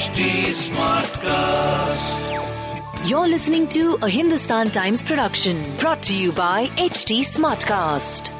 HT Smartcast. You're listening to a Hindustan Times production brought to you by HT Smartcast.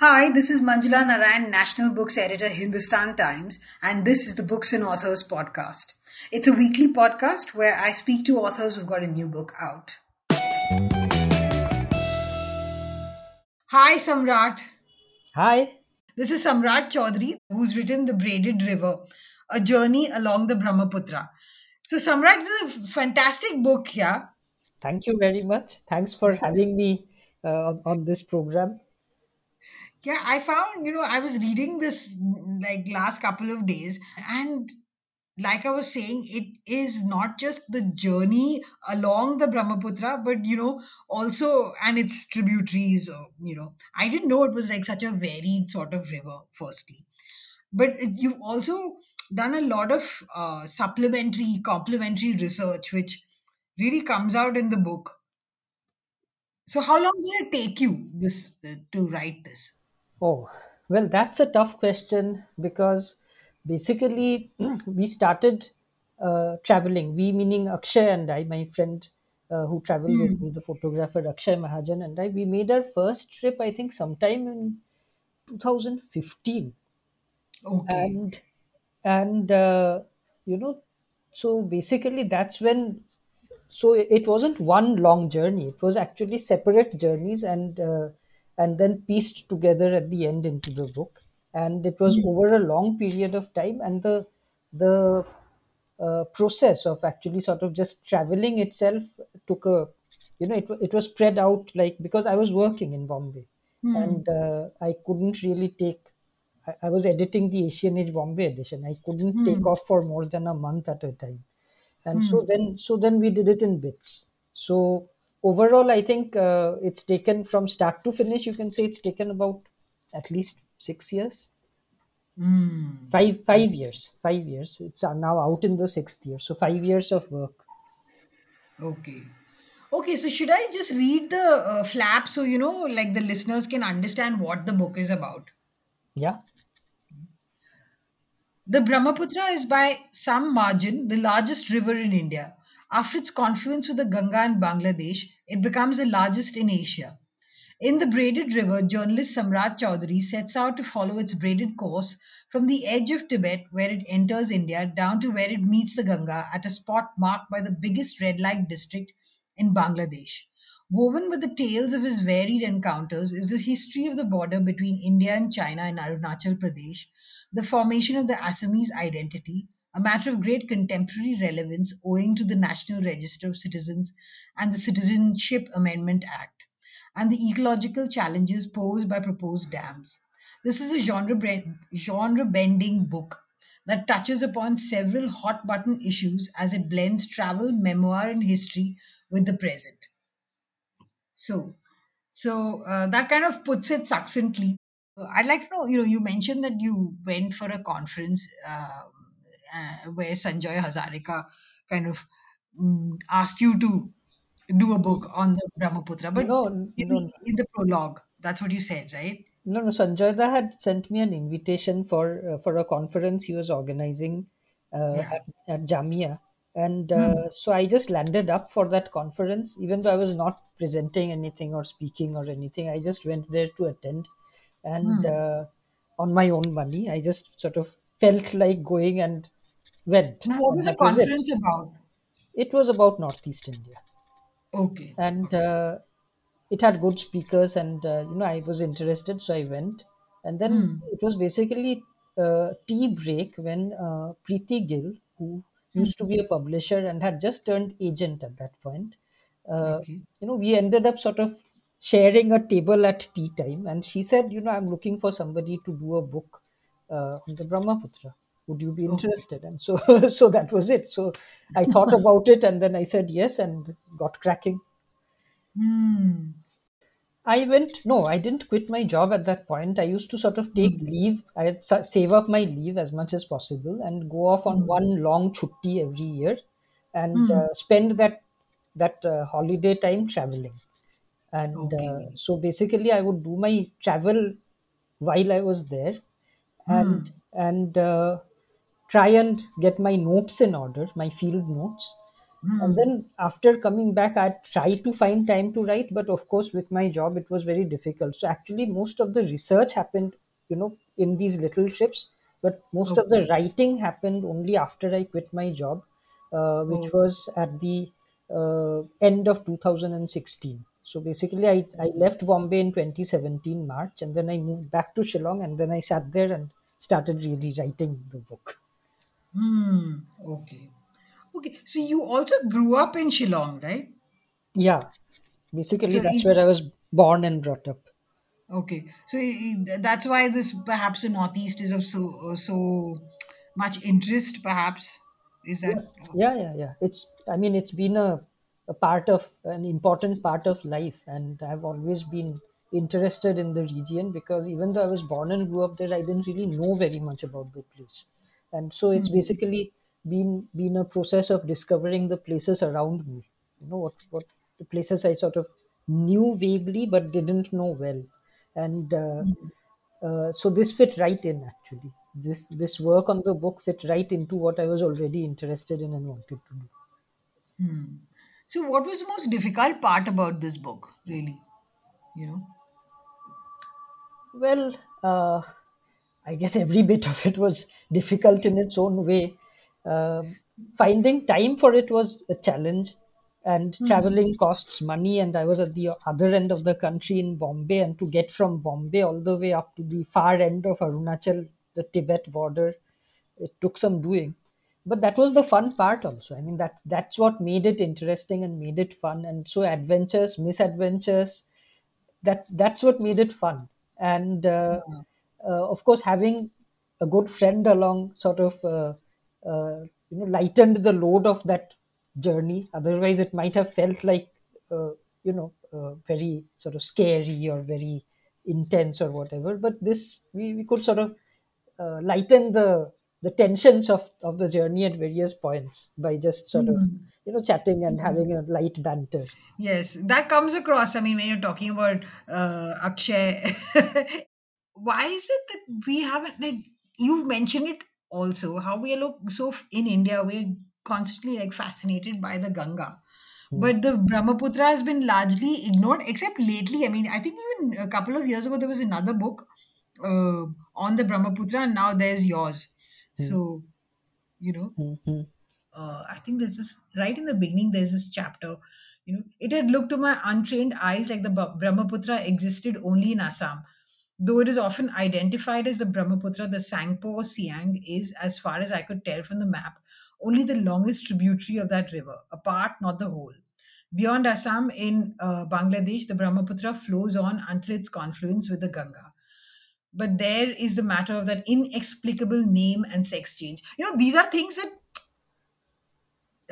Hi, this is Manjula Narayan, National Books Editor, Hindustan Times, and this is the Books and Authors podcast. It's a weekly podcast where I speak to authors who've got a new book out. Hi, Samrat. Hi. This is Samrat Choudhury, who's written The Braided River, a journey along the Brahmaputra. So, Samrat, this is a fantastic book, yeah? Thank you very much. Thanks for having me uh, on, on this program. Yeah, I found, you know, I was reading this like last couple of days, and like I was saying, it is not just the journey along the Brahmaputra, but you know, also and its tributaries. Or, you know, I didn't know it was like such a varied sort of river. Firstly, but you've also done a lot of uh, supplementary, complementary research, which really comes out in the book. So, how long did it take you this uh, to write this? Oh, well, that's a tough question because basically we started uh, traveling. We meaning Akshay and I, my friend uh, who traveled with me, the photographer Akshay Mahajan and I, we made our first trip, I think, sometime in 2015. Okay. And and uh, you know, so basically that's when. So it wasn't one long journey. It was actually separate journeys and uh, and then pieced together at the end into the book and it was over a long period of time and the the uh, process of actually sort of just traveling itself took a you know it, it was spread out like because i was working in bombay Hmm. and uh, i couldn't really take I, I was editing the asian age bombay edition. I couldn't take off for more than a month at a time. And so then so then we did it in bits. So overall i think uh, it's taken from start to finish you can say it's taken about at least six years. Hmm. five five years. Five years. It's uh, now out in the sixth year. So five years of work. Okay. Okay, so should I just read the uh, flap so you know, like the listeners can understand what the book is about? yeah The Brahmaputra is by some margin the largest river in India. After its confluence with the Ganga in Bangladesh, it becomes the largest in Asia. In the braided river, journalist Samrat Choudhury sets out to follow its braided course from the edge of Tibet, where it enters India, down to where it meets the Ganga at a spot marked by the biggest red light district in Bangladesh. Woven with the tales of his varied encounters is the history of the border between India and China in Arunachal Pradesh, the formation of the Assamese identity, a matter of great contemporary relevance owing to the National Register of Citizens and the Citizenship Amendment Act, and the ecological challenges posed by proposed dams. This is a genre, genre bending book that touches upon several hot button issues as it blends travel, memoir, and history with the present. So, so uh, that kind of puts it succinctly. Uh, I'd like to know, you know, you mentioned that you went for a conference uh, uh, where Sanjoy Hazarika kind of mm, asked you to do a book on the Brahmaputra, but no in, no. the, in the prologue, that's what you said, right? no no Sanjoyda had sent me an invitation for uh, for a conference. He was organizing uh, Yeah. at, at jamia. And uh, so i just landed up for that conference. Even though i was not presenting anything or speaking or anything i just went there to attend and uh, on my own money i just sort of felt like going and went Now, what was the that was it. conference about? it was about northeast india Okay. and uh, it had good speakers and uh, you know i was interested so i went and then it was basically uh, tea break when uh, preeti gill who used to be a publisher and had just turned agent at that point uh, Okay. you know we ended up sort of sharing a table at tea time. And she said you know i'm looking for somebody to do a book uh, on the brahmaputra. Would you be interested? And so so that was it. So i thought about it and then i said yes and got cracking. Hmm. I went, no, I didn't quit my job at that point. I used to sort of take leave. I'd sa- save up my leave as much as possible and go off on one long chutti every year and uh, spend that that uh, holiday time traveling. And uh, Okay. so basically, I would do my travel while I was there, and and uh, try and get my notes in order, my field notes. And Hmm. then after coming back, I try to find time to write, but of course, with my job, it was very difficult. So actually, most of the research happened, you know, in these little trips, but most of the writing happened only after I quit my job, uh, which Oh, was at the uh, end of 2016. So basically, I, I left Bombay in 2017 March, and then I moved back to Shillong, and then I sat there and started really writing the book. hmm. Okay. Okay. So you also grew up in Shillong, right? Yeah, basically, So that's it, where I was born and brought up. okay. So that's why this perhaps the Northeast is of so uh, so much interest. Perhaps is that? Yeah, yeah, yeah, yeah. It's, I mean, it's been a, a part of an important part of life, and I've always been interested in the region because even though I was born and grew up there, I didn't really know very much about the place, and so it's Hmm. basically been been a process of discovering the places around me. You know what what the places I sort of knew vaguely but didn't know well, and uh, Hmm. uh, so this fit right in actually. This this work on the book fit right into what I was already interested in and wanted to do. Hmm. So what was the most difficult part about this book, really? You know? Well, uh, I guess every bit of it was difficult in its own way. Um finding time for it was a challenge, and Hmm. traveling costs money. And I was at the other end of the country in Bombay, and to get from Bombay all the way up to the far end of Arunachal, the Tibet border, it took some doing. But that was the fun part also. I mean, that that's what made it interesting and made it fun. And so adventures, misadventures, that that's what made it fun and uh, Yeah. uh, of course having a good friend along sort of uh, uh, you know lightened the load of that journey otherwise it might have felt like uh, you know uh, very sort of scary or very intense or whatever but this we, we could sort of uh, lighten the the tensions of of the journey at various points by just sort of Hmm. you know chatting and Hmm. having a light banter Yes, that comes across. I mean, when you're talking about uh, Akshay, why is it that we haven't like you mentioned it also how we are look so in India we're constantly like fascinated by the Ganga, Hmm. but the Brahmaputra has been largely ignored except lately. I mean, I think even a couple of years ago there was another book uh, on the Brahmaputra, and now there's yours. Hmm. So you know Hmm. Hmm. uh, I think there's this right in the beginning. There's this chapter. You know, it had looked to my untrained eyes like the Brahmaputra existed only in Assam. Though it is often identified as the Brahmaputra, the Tsangpo Siang is, as far as I could tell from the map, only the longest tributary of that river, a part, not the whole. Beyond Assam in uh, Bangladesh, the Brahmaputra flows on until its confluence with the Ganga. But there is the matter of that inexplicable name and sex change. You know, these are things that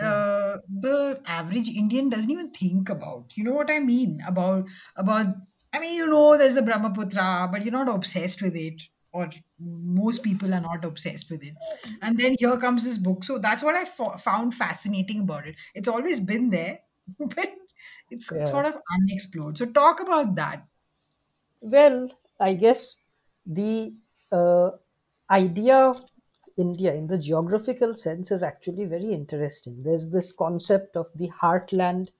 Hmm. uh, the average Indian doesn't even think about. You know what I mean about about. I mean, you know, there's a Brahmaputra, but you're not obsessed with it, or most people are not obsessed with it. And then here comes this book. So that's what I fo- found fascinating about it. It's always been there, but it's Yeah. sort of unexplored. So talk about that. Well, I guess the uh, idea of India in the geographical sense is actually very interesting. There's this concept of the heartland,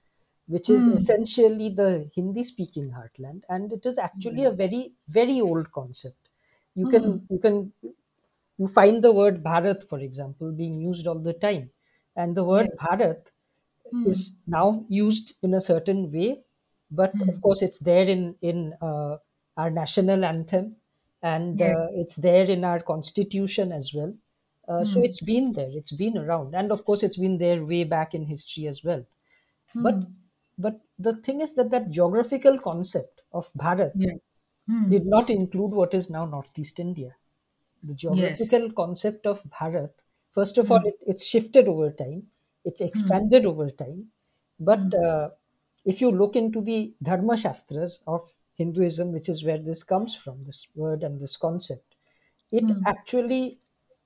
which is Hmm. essentially the Hindi speaking heartland, and it is actually a very, very old concept. You can Hmm. you can you find the word Bharat, for example, being used all the time. And the word Yes. Bharat Hmm. is now used in a certain way, but of Hmm. course it's there in in uh, our national anthem, and uh, Yes. it's there in our constitution as well. Uh, so Hmm. it's been there, it's been around, and of course it's been there way back in history as well. But Hmm. but the thing is that that geographical concept of Bharat Yeah. Hmm. did not include what is now Northeast India the Yes. geographical concept of Bharat, first of all, Hmm. it, it's shifted over time, it's Hmm. expanded over time. But Hmm. uh, if you look into the Dharma Shastras of Hinduism, which is where this comes from, this word and this concept, it Hmm. actually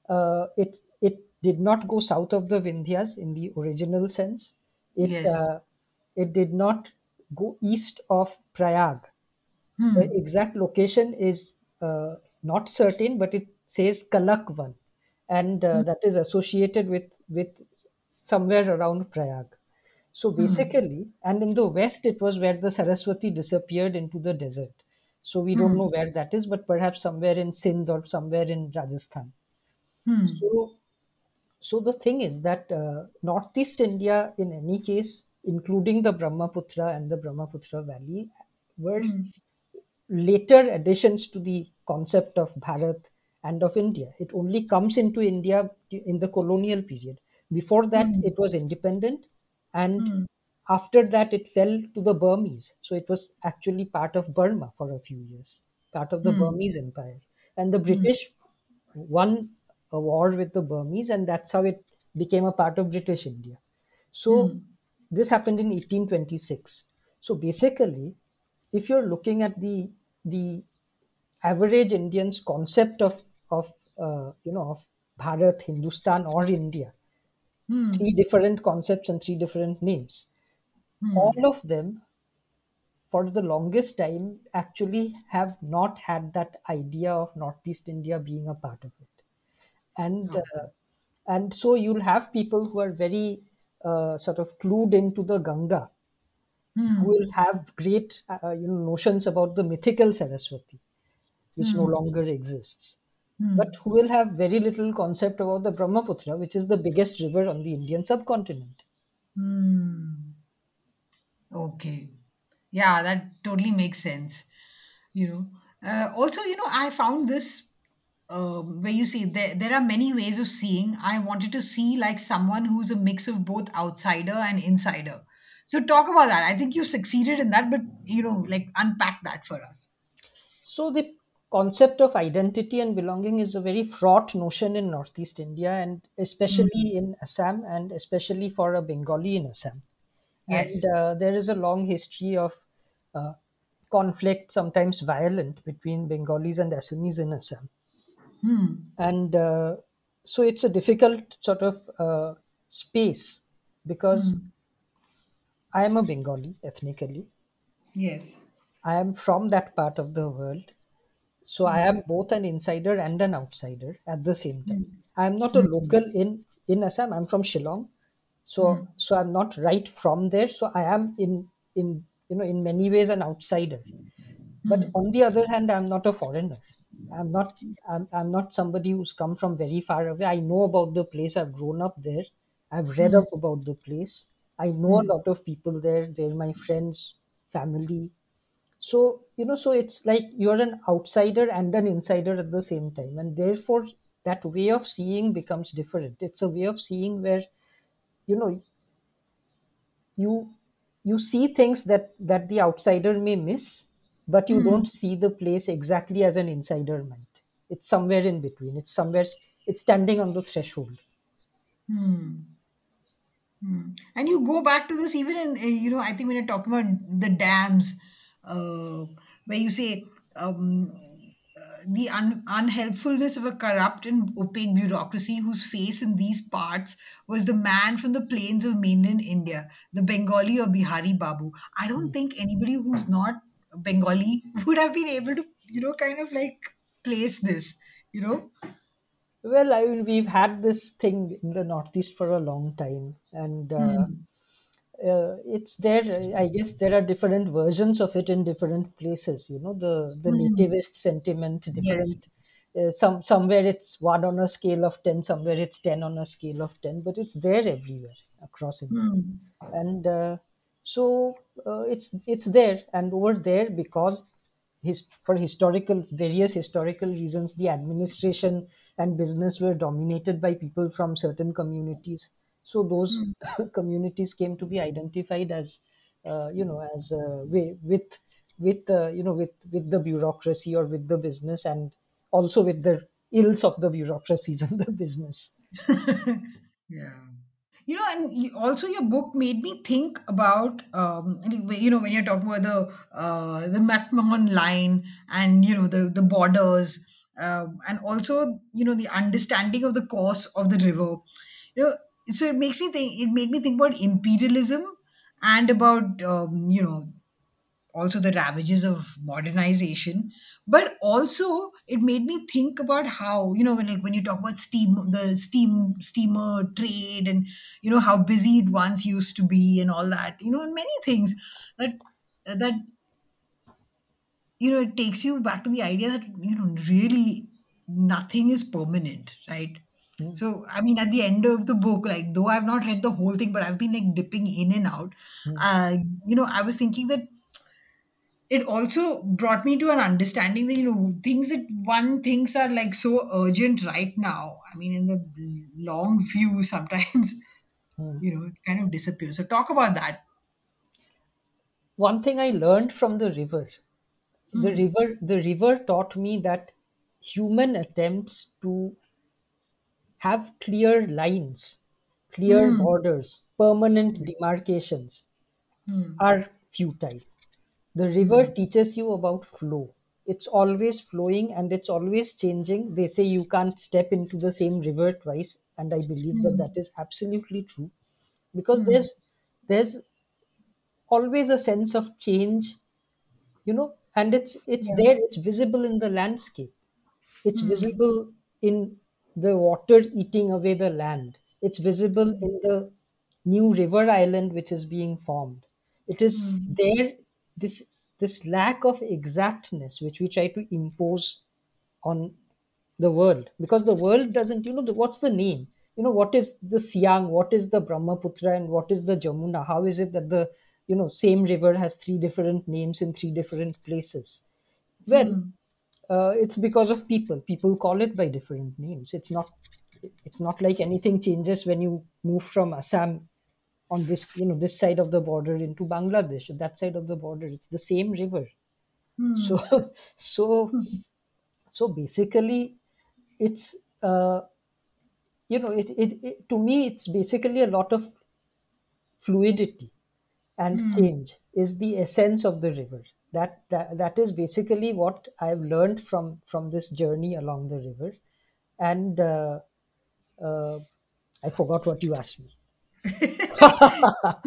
uh, it it did not go south of the Vindhyas in the original sense. It Yes. uh, it did not go east of Prayag. The Hmm. exact location is uh, not certain, but it says Kalakvan. and uh, mm, that is associated with with somewhere around Prayag. So mm, basically, and in the west, it was where the Saraswati disappeared into the desert. So we don't know mm, where that is, but perhaps somewhere in Sindh or somewhere in Rajasthan. mm, So, so the thing is that uh, Northeast India, in any case, including the Brahmaputra and the Brahmaputra Valley, were mm, later additions to the concept of Bharat and of India. It only comes into India in the colonial period. Before that, mm, it was independent, and mm, after that, it fell to the Burmese. So it was actually part of Burma for a few years, part of the mm, Burmese Empire. And the mm, British won a war with the Burmese, and that's how it became a part of British India. So mm, this happened in 1826. So basically, if you're looking at the the average Indian's concept of of uh, you know of Bharat, Hindustan, or India, three mm, different concepts and three different names. All mm. of them, for the longest time, actually have not had that idea of Northeast India being a part of it. And uh, and so you'll have people who are very uh, sort of clued into the Ganga, who Mm, will have great uh, you know notions about the mythical Saraswati, which no mm, longer exists, but mm, who will have very little concept about the Brahmaputra, which is the biggest river on the Indian subcontinent. mm. Okay. Yeah, that totally makes sense. You know, uh, also, you know, I found this um, where you see there, there are many ways of seeing. I wanted to see like someone who's a mix of both outsider and insider. So talk about that. I think you succeeded in that, but you know, like unpack that for us. So the concept of identity and belonging is a very fraught notion in Northeast India, and Mm. especially in Assam, and especially for a Bengali in Assam. And Yes. uh, there is a long history of uh, conflict, sometimes violent, between Bengalis and Assamese in Assam. Hmm. And uh, so it's a difficult sort of uh, space because Hmm. I am a Bengali ethnically. Yes. I am from that part of the world. So I Hmm. am both an insider and an outsider at the same time. Hmm. I am not a Hmm. local in in Assam. I'm from Shillong, so so I'm not right from there. So I am in in you know in many ways an outsider. But on the other hand, I'm not a foreigner. I'm not I'm, I'm not somebody who's come from very far away. I know about the place. I've grown up there. I've read up about the place. I know a lot of people there. They're my friends, family so you know so it's like you're an outsider and an insider at the same time and therefore that way of seeing becomes different it's a way of seeing where you know you you see things that that the outsider may miss but you Hmm. don't see the place exactly as an insider might it's somewhere in between it's somewhere it's standing on the threshold Hmm. Hmm. And you go back to this even in, you know, I think when you're talking about the dams, uh, where you say um, uh, the un- unhelpfulness of a corrupt and opaque bureaucracy whose face in these parts was the man from the plains of mainland India, the Bengali or Bihari Babu. I don't Mm. think anybody who's not Bengali would have been able to, you know, kind of like place this, you know. well i mean we've had this thing in the northeast for a long time and uh, Hmm. Uh, it's there i guess there are different versions of it in different places you know the the Hmm. nativist sentiment Yes. different uh, some somewhere it's 1 on a scale of 10 somewhere it's 10 on a scale of 10 but it's there everywhere across india Hmm. and uh, so uh, it's it's there and over there because his, for historical various historical reasons the administration and business were dominated by people from certain communities so those Hmm. communities came to be identified as uh, you know as uh, wi- with with uh, you know with with the bureaucracy or with the business and also with the ills of the bureaucracies and the business yeah. You know, and also your book made me think about, um, you know, when you're talking about the uh, the McMahon line and you know the the borders, um, and also you know the understanding of the course of the river. You know, so it makes me think. It made me think about imperialism and about um, you know also the ravages of modernization but also it made me think about how you know when like when you talk about steam the steam steamer trade and you know how busy it once used to be and all that you know and many things that that you know it takes you back to the idea that you know really nothing is permanent right Mm. so i mean at the end of the book like though i've not read the whole thing but i've been like dipping in and out Mm. uh, you know i was thinking that it also brought me to an understanding that you know things that one thinks are like so urgent right now i mean in the long view sometimes Mm. you know it kind of disappears so talk about that One thing I learned from the river, the Hmm. river, the river taught me that human attempts to have clear lines, clear Hmm. borders, permanent demarcations Hmm. are futile. The river teaches you about flow. It's always flowing and it's always changing. They say you can't step into the same river twice, and I believe that Hmm. that is absolutely true because Hmm. there's there's always a sense of change, you know, and it's it's Yeah. there. It's visible in the landscape. It's Hmm. visible in the water eating away the land. It's visible in the new river island which is being formed. It is Hmm. there, this this lack of exactness which we try to impose on the world because the world doesn't you know what's the name you know what is the siang what is the brahmaputra and what is the jamuna how is it that the you know same river has three different names in three different places well Hmm. Uh, it's because of people. People call it by different names. It's not it's not like anything changes when you move from assam on this you know this side of the border into bangladesh. That side of the border it's the same river. Hmm. so so so basically it's uh, you know it, it, it to me it's basically a lot of fluidity and Hmm. change is the essence of the river that, that that is basically what i've learned from from this journey along the river and uh, uh, i forgot what you asked me I'm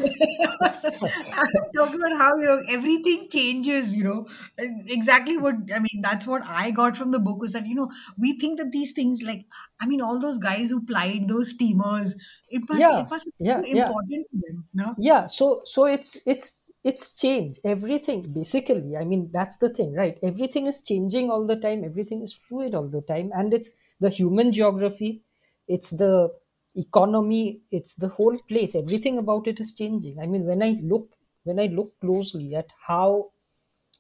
talking about how you know everything changes. You know exactly what I mean. That's what I got from the book was that you know we think that these things like I mean all those guys who plied those steamers, it must yeah it must yeah be yeah important to them. No. yeah so so it's it's it's change everything basically. I mean that's the thing right? Everything is changing all the time. Everything is fluid all the time. And it's the human geography it's the economy it's the whole place. Everything about it is changing. I mean when i look when i look closely at how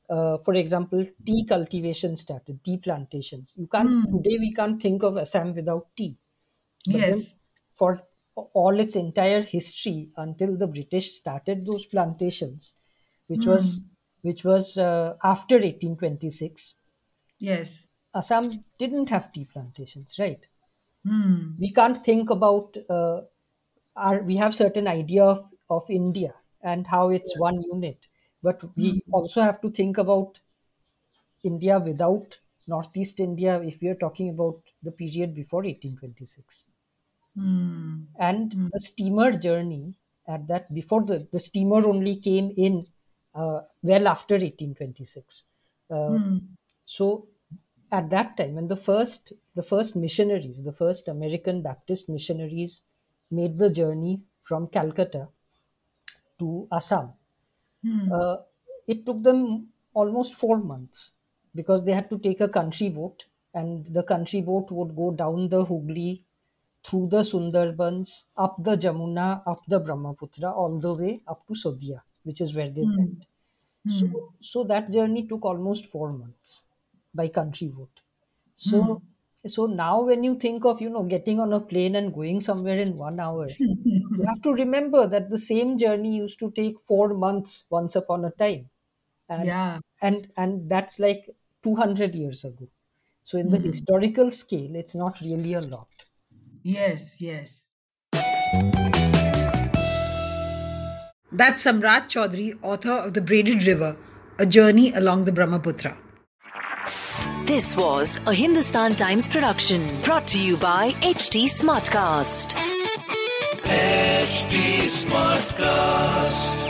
uh, for example tea cultivation started tea plantations. You can't Hmm. today we can't think of assam without tea. But Yes. for all its entire history until the british started those plantations which Hmm. was which was uh, after 1826 Yes. assam didn't have tea plantations right Hmm. we can't think about uh, our we have certain idea of, of india and how it's one unit but we Hmm. also have to think about india without northeast india if we are talking about the period before 1826 Hmm. and Hmm. the steamer journey at that before the the steamer only came in uh, well after 1826 uh, Hmm. so at that time when the first the first missionaries the first american baptist missionaries made the journey from calcutta to assam Hmm. uh, it took them almost four months because they had to take a country boat and the country boat would go down the hooghly through the sundarbans up the jamuna up the brahmaputra all the way up to sadiya which is where they Hmm. went so Hmm. so that journey took almost four months by country boat so Hmm. so now when you think of you know getting on a plane and going somewhere in one hour you have to remember that the same journey used to take four months once upon a time and Yeah. and and that's like 200 years ago so in the Hmm. historical scale it's not really a lot Yes, yes. That's Samrat Choudhury, author of The Braided River, A Journey Along the Brahmaputra. This was a Hindustan Times production brought to you by HT Smartcast. HT Smartcast.